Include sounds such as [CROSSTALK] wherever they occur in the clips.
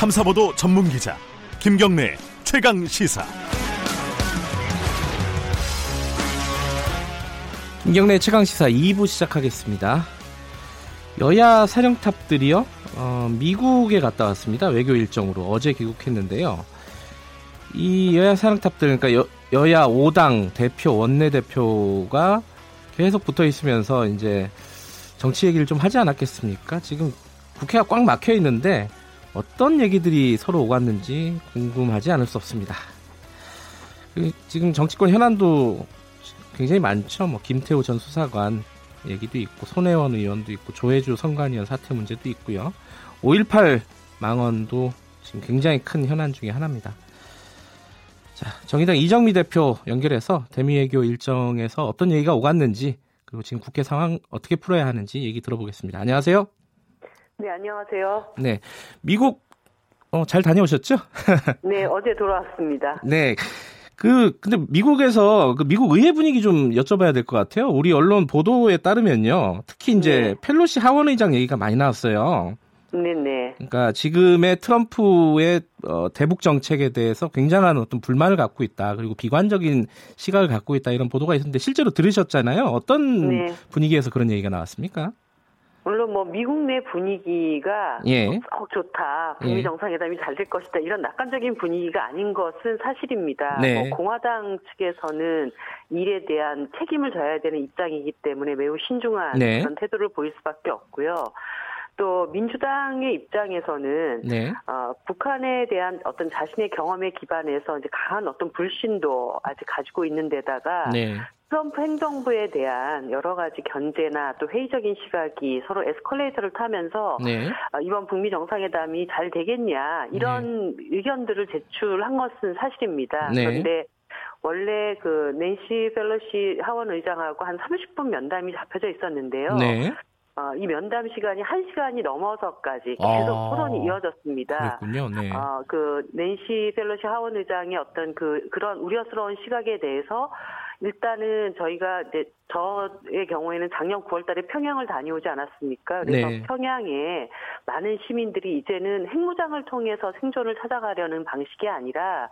탐사보도 전문 기자 김경래 최강 시사. 김경래 최강 시사 2부 시작하겠습니다. 여야 사령탑들이요, 어, 미국에 갔다 왔습니다. 외교 일정으로 어제 귀국했는데요. 이 여야 사령탑들, 그러니까 여, 여야 5당 대표, 원내 대표가 계속 붙어 있으면서 이제 정치 얘기를 좀 하지 않았겠습니까? 지금 국회가 꽉 막혀 있는데 어떤 얘기들이 서로 오갔는지 궁금하지 않을 수 없습니다. 그 지금 정치권 현안도 굉장히 많죠. 뭐 김태호 전 수사관 얘기도 있고 손혜원 의원도 있고 조혜주 선관위원 사퇴 문제도 있고요. 5.18 망언도 지금 굉장히 큰 현안 중의 하나입니다. 자, 정의당 이정미 대표 연결해서 대미외교 일정에서 어떤 얘기가 오갔는지 그리고 지금 국회 상황 어떻게 풀어야 하는지 얘기 들어보겠습니다. 안녕하세요. 네, 안녕하세요. 네, 미국 어, 잘 다녀오셨죠? [LAUGHS] 네, 어제 돌아왔습니다. 네. 그 근데 미국에서 그 미국 의회 분위기 좀 여쭤봐야 될 것 같아요. 우리 언론 보도에 따르면요, 특히 이제 네. 펠로시 하원 의장 얘기가 많이 나왔어요. 네네. 그러니까 지금의 트럼프의 어, 대북 정책에 대해서 굉장한 어떤 불만을 갖고 있다. 그리고 비관적인 시각을 갖고 있다. 이런 보도가 있었는데 실제로 들으셨잖아요. 어떤 네. 분위기에서 그런 얘기가 나왔습니까? 물론 뭐 미국 내 분위기가 예. 어, 좋다, 북미 예. 정상회담이 잘 될 것이다 이런 낙관적인 분위기가 아닌 것은 사실입니다. 네. 뭐 공화당 측에서는 일에 대한 책임을 져야 되는 입장이기 때문에 매우 신중한 네. 그런 태도를 보일 수밖에 없고요. 또 민주당의 입장에서는 네. 어, 북한에 대한 어떤 자신의 경험에 기반해서 이제 강한 어떤 불신도 아직 가지고 있는 데다가 네. 트럼프 행정부에 대한 여러 가지 견제나 또 회의적인 시각이 서로 에스컬레이터를 타면서 네. 어, 이번 북미 정상회담이 잘 되겠냐 이런 네. 의견들을 제출한 것은 사실입니다. 네. 그런데 원래 그 낸시 펠로시 하원 의장하고 한 30분 면담이 잡혀져 있었는데요. 네. 어, 이 면담 시간이 1시간이 넘어서까지 계속 아, 토론이 이어졌습니다. 그렇군요. 네. 어, 그 낸시 펠로시 하원 의장의 어떤 그 그런 우려스러운 시각에 대해서 일단은 저희가 이제 저의 경우에는 작년 9월달에 평양을 다녀오지 않았습니까? 그래서 네. 평양에 많은 시민들이 이제는 핵무장을 통해서 생존을 찾아가려는 방식이 아니라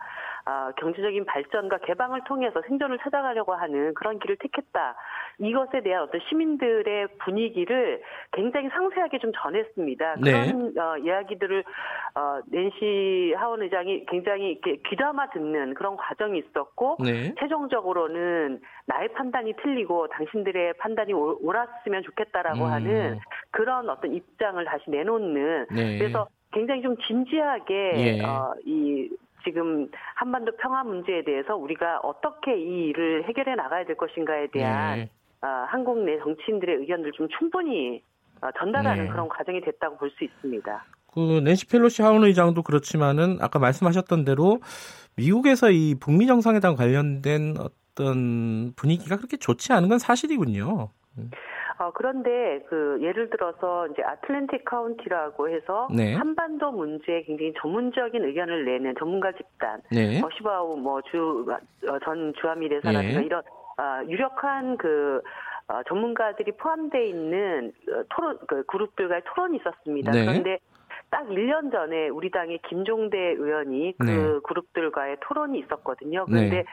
어, 경제적인 발전과 개방을 통해서 생존을 찾아가려고 하는 그런 길을 택했다. 이것에 대한 어떤 시민들의 분위기를 굉장히 상세하게 좀 전했습니다. 네. 그런 어, 이야기들을 어, 낸시 하원 의장이 굉장히 이렇게 귀담아 듣는 그런 과정이 있었고 네. 최종적으로는 나의 판단이 틀리고 당신들의 판단이 옳았으면 좋겠다라고 음. 하는 그런 어떤 입장을 다시 내놓는 네. 그래서 굉장히 좀 진지하게 예. 어, 이 지금 한반도 평화 문제에 대해서 우리가 어떻게 이 일을 해결해 나가야 될 것인가에 대한 네. 어, 한국 내 정치인들의 의견을 좀 충분히 어, 전달하는 네. 그런 과정이 됐다고 볼 수 있습니다. 그 낸시 펠로시 하원 의장도 그렇지만은 아까 말씀하셨던 대로 미국에서 이 북미 정상회담 관련된 어떤 분위기가 그렇게 좋지 않은 건 사실이군요. 어, 그런데 그 예를 들어서 이제 아틀랜틱 카운티라고 해서 네. 한반도 문제에 굉장히 전문적인 의견을 내는 전문가 집단, 네. 어시바우 뭐주전 주한미 대사라든가 네. 이런 어, 유력한 그 어, 전문가들이 포함되어 있는 어, 토론 그 그룹들과의 토론이 있었습니다. 네. 그런데 딱 1년 전에 우리 당의 김종대 의원이 그 네. 그룹들과의 토론이 있었거든요. 그런데 네.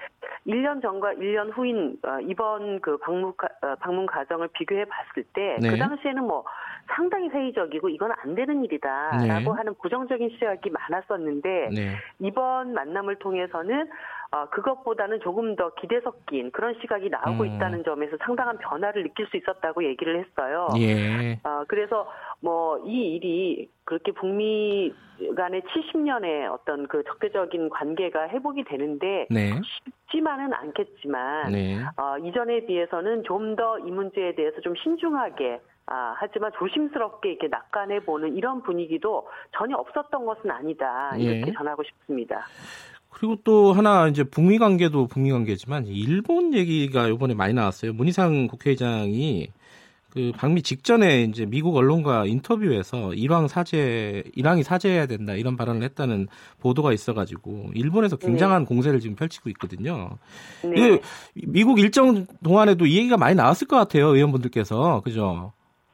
1년 전과 1년 후인 어, 이번 그 방문 가- 어, 방문 과정을 비교해 봤을 때그 네. 당시에는 뭐 상당히 회의적이고 이건 안 되는 일이다라고 네. 하는 부정적인 시각이 많았었는데 네. 이번 만남을 통해서는 어, 그것보다는 조금 더 기대 섞인 그런 시각이 나오고 음. 있다는 점에서 상당한 변화를 느낄 수 있었다고 얘기를 했어요. 예. 어, 그래서 뭐 이 일이 그렇게 북미 간의 70년의 어떤 그 적대적인 관계가 회복이 되는데 네. 쉽지만은 않겠지만 네. 어, 이전에 비해서는 좀 더 이 문제에 대해서 좀 신중하게 아, 하지만 조심스럽게 이렇게 낙관해 보는 이런 분위기도 전혀 없었던 것은 아니다 이렇게 예. 전하고 싶습니다. 그리고 또 하나 이제 북미 관계도 북미 관계지만 일본 얘기가 이번에 많이 나왔어요. 문희상 국회의장이 그 방미 직전에 이제 미국 언론과 인터뷰에서 일왕 사죄, 일왕이 사죄해야 된다 이런 발언을 했다는 보도가 있어가지고 일본에서 굉장한 공세를 지금 펼치고 있거든요. 네. 미국 일정 동안에도 이 얘기가 많이 나왔을 것 같아요 의원분들께서 그죠?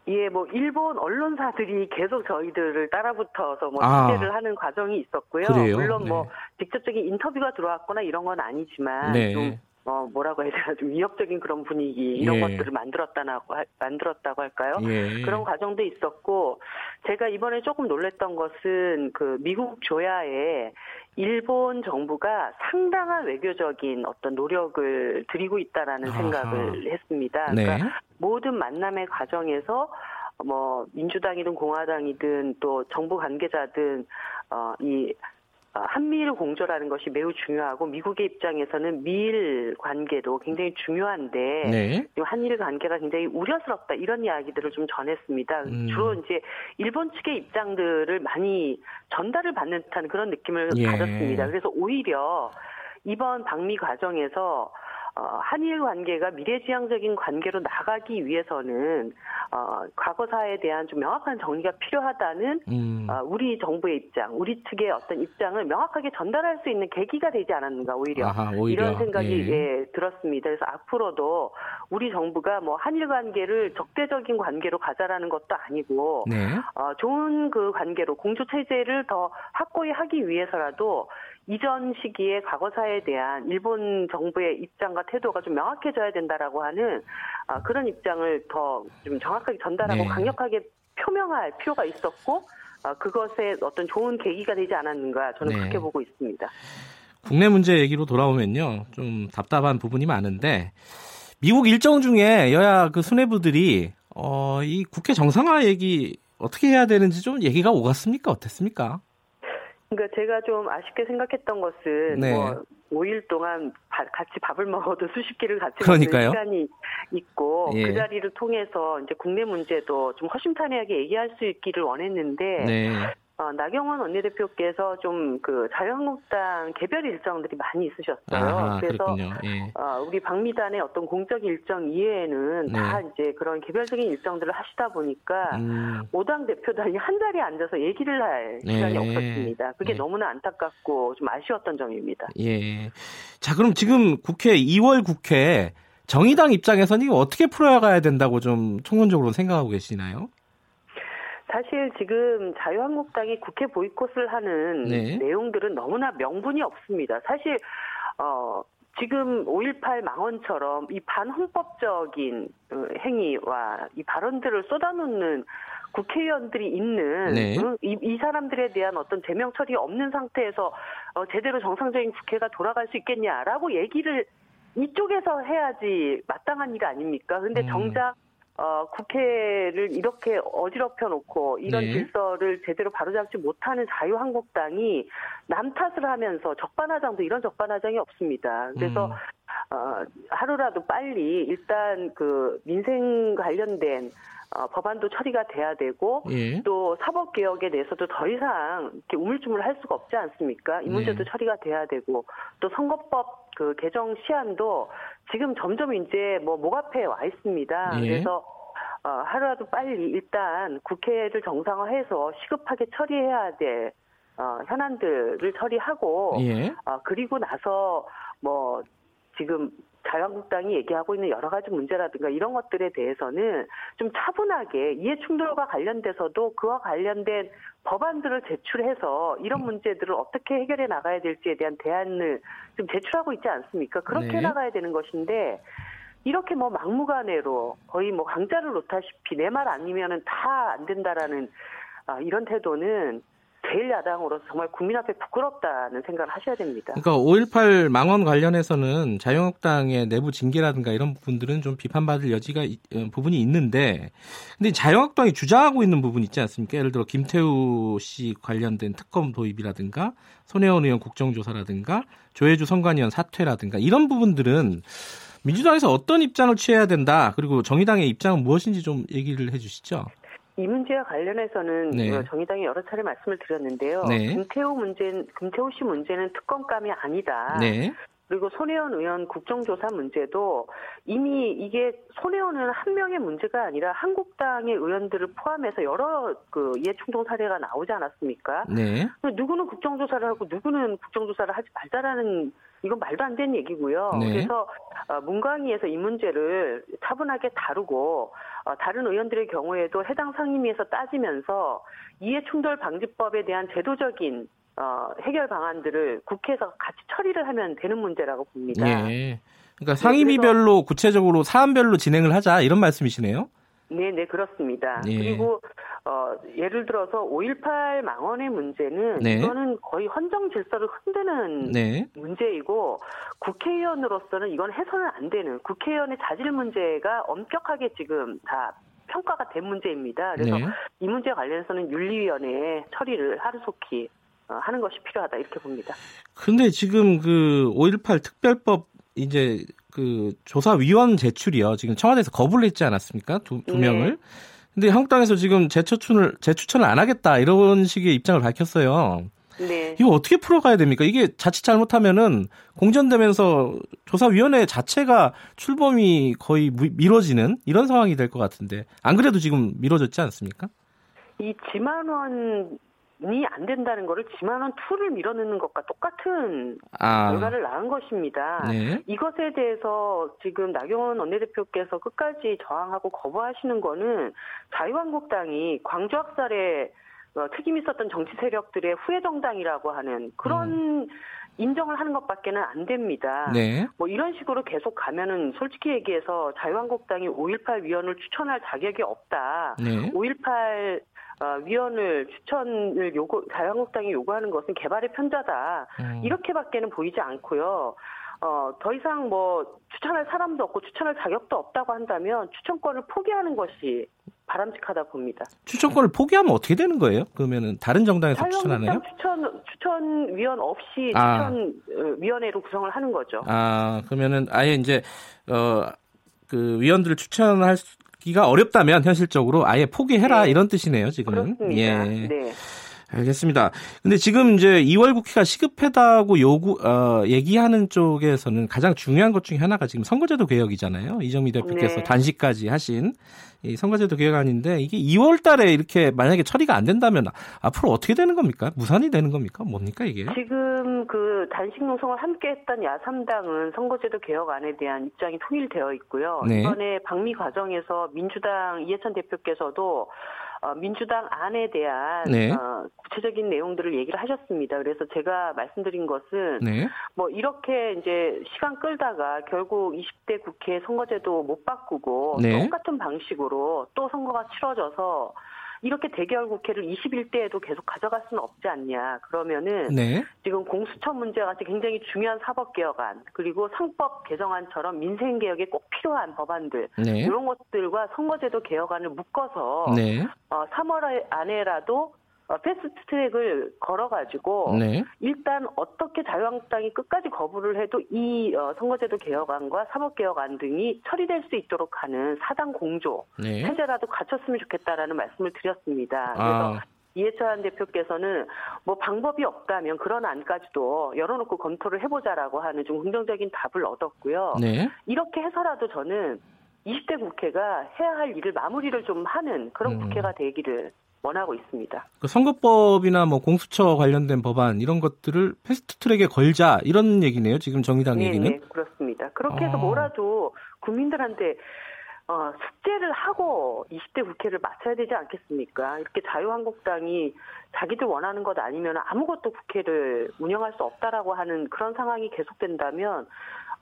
예, 뭐 일본 언론사들이 계속 저희들을 따라붙어서 뭐 아. 취재를 하는 과정이 있었고요. 그래요? 물론 뭐 네. 직접적인 인터뷰가 들어왔거나 이런 건 아니지만 네. 좀 어, 뭐라고 해야 되나 좀 위협적인 그런 분위기 이런 예. 것들을 만들었다고 할- 만들었다고 할까요? 예. 그런 과정도 있었고 제가 이번에 조금 놀랬던 것은 그 미국 조야에 일본 정부가 상당한 외교적인 어떤 노력을 들이고 있다라는 아하. 생각을 했습니다. 네. 그러니까 모든 만남의 과정에서 뭐 민주당이든 공화당이든 또 정부 관계자든 어이 한미일 공조라는 것이 매우 중요하고 미국의 입장에서는 미일 관계도 굉장히 중요한데 네. 이 한일 관계가 굉장히 우려스럽다 이런 이야기들을 좀 전했습니다. 음. 주로 이제 일본 측의 입장들을 많이 전달을 받는 듯한 그런 느낌을 예. 가졌습니다. 그래서 오히려 이번 방미 과정에서 어, 한일 관계가 미래지향적인 관계로 나가기 위해서는 어, 과거사에 대한 좀 명확한 정리가 필요하다는 음. 어, 우리 정부의 입장, 우리 측의 어떤 입장을 명확하게 전달할 수 있는 계기가 되지 않았는가 오히려 아하, 오히려. 이런 생각이 예. 예, 들었습니다. 그래서 앞으로도 우리 정부가 뭐 한일 관계를 적대적인 관계로 가자라는 것도 아니고 네. 어, 좋은 그 관계로 공조 체제를 더 확고히 하기 위해서라도 이전 시기에 과거사에 대한 일본 정부의 입장과 태도가 좀 명확해져야 된다라고 하는 아, 그런 입장을 더 좀 정확하게 전달하고 네. 강력하게 표명할 필요가 있었고 아, 그것에 어떤 좋은 계기가 되지 않았는가 저는 네. 그렇게 보고 있습니다. 국내 문제 얘기로 돌아오면요. 좀 답답한 부분이 많은데 미국 일정 중에 여야 그 수뇌부들이 어, 이 국회 정상화 얘기 어떻게 해야 되는지 좀 얘기가 오갔습니까? 어땠습니까? 그러니까 제가 좀 아쉽게 생각했던 것은 네. 뭐 5일 동안 바- 같이 밥을 먹어도 수십 끼를 같이 그러니까요. 먹는 시간이 있고 예. 그 자리를 통해서 이제 국내 문제도 좀 허심탄회하게 얘기할 수 있기를 원했는데 네. 어, 나경원 원내대표께서 좀 그 자유한국당 개별 일정들이 많이 있으셨어요. 아, 그래서. 예. 어, 우리 방미단의 어떤 공적 일정 이외에는 네. 다 이제 그런 개별적인 일정들을 하시다 보니까 음, 오당 대표단이 한 자리에 앉아서 얘기를 할 네. 시간이 없었습니다. 그게 네. 너무나 안타깝고 좀 아쉬웠던 점입니다. 예. 자, 그럼 지금 국회 2월 국회 정의당 입장에서는 이거 어떻게 풀어가야 된다고 좀 총론적으로 생각하고 계시나요? 사실 지금 자유한국당이 국회 보이콧을 하는 네. 내용들은 너무나 명분이 없습니다. 사실 어 지금 5.18 망언처럼 이 반헌법적인 어, 행위와 이 발언들을 쏟아놓는 국회의원들이 있는 네. 어, 이, 이 사람들에 대한 어떤 제명 처리 없는 상태에서 어, 제대로 정상적인 국회가 돌아갈 수 있겠냐라고 얘기를 이쪽에서 해야지 마땅한 일 아닙니까? 근데 음. 정작 어, 국회를 이렇게 어지럽혀 놓고 이런 네. 질서를 제대로 바로잡지 못하는 자유한국당이 남 탓을 하면서 적반하장도 이런 적반하장이 없습니다. 그래서 음. 어, 하루라도 빨리 일단 그 민생 관련된 어, 법안도 처리가 돼야 되고 예. 또 사법 개혁에 대해서도 더 이상 이렇게 우물쭈물 할 수가 없지 않습니까? 이 네. 문제도 처리가 돼야 되고 또 선거법 그 개정 시한도 지금 점점 이제 뭐 목 앞에 와 있습니다. 예. 그래서 어, 하루라도 빨리 일단 국회를 정상화해서 시급하게 처리해야 될 어, 현안들을 처리하고 예. 어, 그리고 나서 뭐 지금 자유한국당이 얘기하고 있는 여러 가지 문제라든가 이런 것들에 대해서는 좀 차분하게 이해 충돌과 관련돼서도 그와 관련된 법안들을 제출해서 이런 음. 문제들을 어떻게 해결해 나가야 될지에 대한 대안을 좀 제출하고 있지 않습니까? 그렇게 네. 나가야 되는 것인데 이렇게 뭐 막무가내로 거의 뭐 강자를 놓다시피 내 말 아니면은 다 안 된다라는 아, 이런 태도는 제일 야당으로서 정말 국민 앞에 부끄럽다는 생각을 하셔야 됩니다. 그러니까 5.18 망언 관련해서는 자유한국당의 내부 징계라든가 이런 부분들은 좀 비판받을 여지가 있- 어, 부분이 있는데 근데 자유한국당이 주장하고 있는 부분 있지 않습니까? 예를 들어 김태우 씨 관련된 특검 도입이라든가 손혜원 의원 국정조사라든가 조혜주 선관위원 사퇴라든가 이런 부분들은 민주당에서 어떤 입장을 취해야 된다 그리고 정의당의 입장은 무엇인지 좀 얘기를 해 주시죠. 이 문제와 관련해서는 네. 어, 정의당이 여러 차례 말씀을 드렸는데요. 네. 김태우 문제, 김태우 씨 문제는 특검감이 아니다. 네, 그리고 손혜원 의원 국정조사 문제도 이미 이게 손혜원은 한 명의 문제가 아니라 한국당의 의원들을 포함해서 여러 그 이해충돌 사례가 나오지 않았습니까? 네, 누구는 국정조사를 하고 누구는 국정조사를 하지 말자라는 이건 말도 안 되는 얘기고요. 네. 그래서 어, 문광위에서 이 문제를 차분하게 다루고 어, 다른 의원들의 경우에도 해당 상임위에서 따지면서 이해충돌 방지법에 대한 제도적인 어, 해결 방안들을 국회에서 같이 처리를 하면 되는 문제라고 봅니다. 예. 그러니까 상임위별로 구체적으로 사안별로 진행을 하자 이런 말씀이시네요. 네, 네, 그렇습니다. 예. 그리고 어, 예를 들어서 5.18 망언의 문제는 네. 이거는 거의 헌정 질서를 흔드는 네. 문제이고 국회의원으로서는 이건 해서는 안 되는 국회의원의 자질 문제가 엄격하게 지금 다 평가가 된 문제입니다. 그래서 네. 이 문제 관련해서는 윤리위원회에 처리를 하루속히 어, 하는 것이 필요하다 이렇게 봅니다. 근데 지금 그 5.18 특별법 이제 그 조사위원 제출이요. 지금 청와대에서 거부를 했지 않았습니까? 두, 두 네. 명을. 근데 한국당에서 지금 재추천을 재추천을 안 하겠다 이런 식의 입장을 밝혔어요. 네. 이거 어떻게 풀어가야 됩니까? 이게 자칫 잘못하면은 공전되면서 조사위원회 자체가 출범이 거의 무- 미뤄지는 이런 상황이 될 것 같은데 안 그래도 지금 미뤄졌지 않습니까? 이 지만원이 안 된다는 거를 지만원 2를 밀어넣는 것과 똑같은 아, 결과를 낳은 것입니다. 네, 이것에 대해서 지금 나경원 원내대표께서 끝까지 저항하고 거부하시는 거는 자유한국당이 광주 학살에 어, 책임 있었던 정치 세력들의 후예 정당이라고 하는 그런 인정을 하는 것밖에는 안 됩니다. 음. 네, 뭐 이런 식으로 계속 가면은 솔직히 얘기해서 자유한국당이 5.18 위원을 추천할 자격이 없다. 네, 5.18 어, 위원을 추천을 요구 자유한국당이 요구하는 것은 개발의 편자다. 음, 이렇게밖에는 보이지 않고요. 어, 더 이상 뭐 추천할 사람도 없고 추천할 자격도 없다고 한다면 추천권을 포기하는 것이 바람직하다 봅니다. 추천권을 포기하면 어떻게 되는 거예요? 그러면은 다른 정당에서 추천하나요? 추천 추천 위원 없이 아. 추천 어, 위원회로 구성을 하는 거죠. 아, 그러면은 아예 이제 어 그 위원들을 추천 하기가 어렵다면 현실적으로 아예 포기해라 네. 이런 뜻이네요, 지금은. 그렇습니다. 예. 네. 알겠습니다. 근데 지금 이제 2월 국회가 시급하다고 요구 어 얘기하는 쪽에서는 가장 중요한 것 중에 하나가 지금 선거제도 개혁이잖아요. 이정미 대표께서 네. 단식까지 하신 이 선거제도 개혁안인데 이게 2월 달에 이렇게 만약에 처리가 안 된다면 앞으로 어떻게 되는 겁니까? 무산이 되는 겁니까? 뭡니까 이게? 지금 그 단식 농성을 함께 했던 야3당은 선거제도 개혁안에 대한 입장이 통일되어 있고요. 네. 이번에 방미 과정에서 민주당 이해찬 대표께서도 어, 민주당 안에 대한 네. 어, 구체적인 내용들을 얘기를 하셨습니다. 그래서 제가 말씀드린 것은 네. 뭐 이렇게 이제 시간 끌다가 결국 20대 국회 선거제도 못 바꾸고 네. 똑같은 방식으로 또 선거가 치러져서 이렇게 대결 국회를 21대에도 계속 가져갈 수는 없지 않냐. 그러면은 네. 지금 공수처 문제와 같이 굉장히 중요한 사법 개혁안 그리고 상법 개정안처럼 민생 개혁에 꼭 필요한 법안들 네. 이런 것들과 선거제도 개혁안을 묶어서 네. 어, 3월 안에라도 어, 패스트트랙을 걸어가지고 네. 일단 어떻게 자유한국당이 끝까지 거부를 해도 이 어, 선거제도 개혁안과 사법개혁안 등이 처리될 수 있도록 하는 사당 공조 네. 체제라도 갖췄으면 좋겠다라는 말씀을 드렸습니다. 그래서 아, 이해찬 대표께서는 뭐 방법이 없다면 그런 안까지도 열어놓고 검토를 해보자라고 하는 좀 긍정적인 답을 얻었고요. 네. 이렇게 해서라도 저는 20대 국회가 해야 할 일을 마무리를 좀 하는 그런 음. 국회가 되기를 원하고 있습니다. 그 선거법이나 뭐 공수처 관련된 법안 이런 것들을 패스트트랙에 걸자 이런 얘기네요. 지금 정의당 네, 얘기는. 네, 그렇습니다. 그렇게 해서 어. 뭐라도 국민들한테 어, 숙제를 하고 20대 국회를 마쳐야 되지 않겠습니까? 이렇게 자유한국당이 자기들 원하는 것 아니면 아무것도 국회를 운영할 수 없다라고 하는 그런 상황이 계속된다면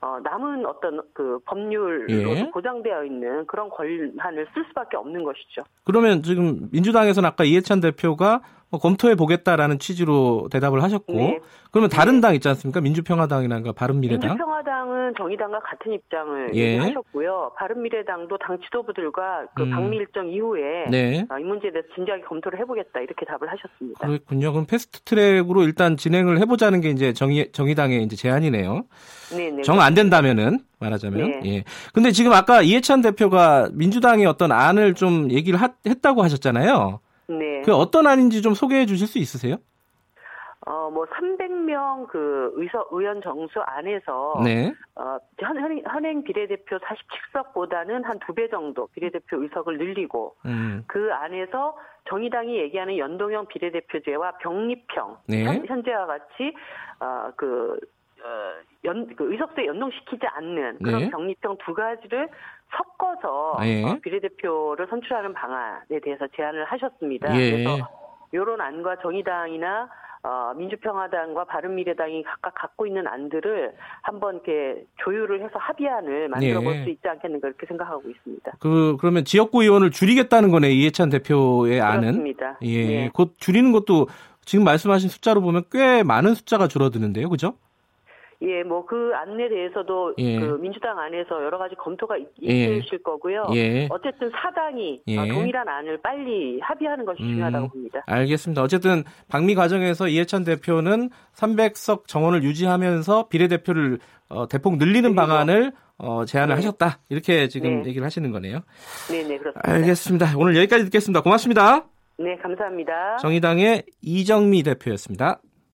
어, 남은 어떤 그 법률로 예. 보장되어 있는 그런 권한을 쓸 수밖에 없는 것이죠. 그러면 지금 민주당에서는 아까 이해찬 대표가 뭐 검토해 보겠다라는 취지로 대답을 하셨고 네. 그러면 다른 당 있지 않습니까? 민주평화당이나 바른미래당. 민주평화당은 정의당과 같은 입장을 예. 얘기하셨고요. 바른미래당도 당 지도부들과 그 음. 방미 일정 이후에 네. 어, 이 문제에 대해서 진지하게 검토를 해보겠다 이렇게 답을 하셨습니다. 그렇군요. 그럼 패스트트랙으로 일단 진행을 해보자는 게 이제 정의 정의당의 이제 제안이네요. 네네. 정안 된다면은 말하자면 네. 예. 근데 지금 아까 이해찬 대표가 민주당의 어떤 안을 좀 얘기를 하- 했다고 하셨잖아요. 네. 그 어떤 안인지 좀 소개해 주실 수 있으세요? 어, 뭐 300명 그 의서 의원 정수 안에서 네. 어, 현, 현, 현행 비례대표 47석보다는 한 두 배 정도 비례대표 의석을 늘리고 음. 그 안에서 정의당이 얘기하는 연동형 비례대표제와 병립형 네. 현, 현재와 같이 어, 그 어, 연, 그 의석수에 연동시키지 않는 그런 네. 병립형 두 가지를 섞어서 예. 어, 비례대표를 선출하는 방안에 대해서 제안을 하셨습니다. 예. 그래서 이런 안과 정의당이나 어, 민주평화당과 바른미래당이 각각 갖고 있는 안들을 한번 이렇게 조율을 해서 합의안을 만들어 볼 예. 수 있지 않겠는가 이렇게 생각하고 있습니다. 그 그러면 지역구 의원을 줄이겠다는 거네 이해찬 대표의 안은. 그렇습니다. 예. 네. 곧 줄이는 것도 지금 말씀하신 숫자로 보면 꽤 많은 숫자가 줄어드는데요, 그죠? 예, 뭐 그 안에 대해서도 예. 그 민주당 안에서 여러 가지 검토가 있- 예. 있으실 거고요. 예. 어쨌든 사당이 예. 어, 동일한 안을 빨리 합의하는 것이 음. 중요하다고 봅니다. 알겠습니다. 어쨌든 방미 과정에서 이해찬 대표는 300석 정원을 유지하면서 비례대표를 어, 대폭 늘리는. 방안을 어, 제안을 네. 하셨다. 이렇게 지금 네. 얘기를 하시는 거네요. 네, 네, 그렇습니다. 알겠습니다. 오늘 여기까지 듣겠습니다. 고맙습니다. 네, 감사합니다. 정의당의 이정미 대표였습니다.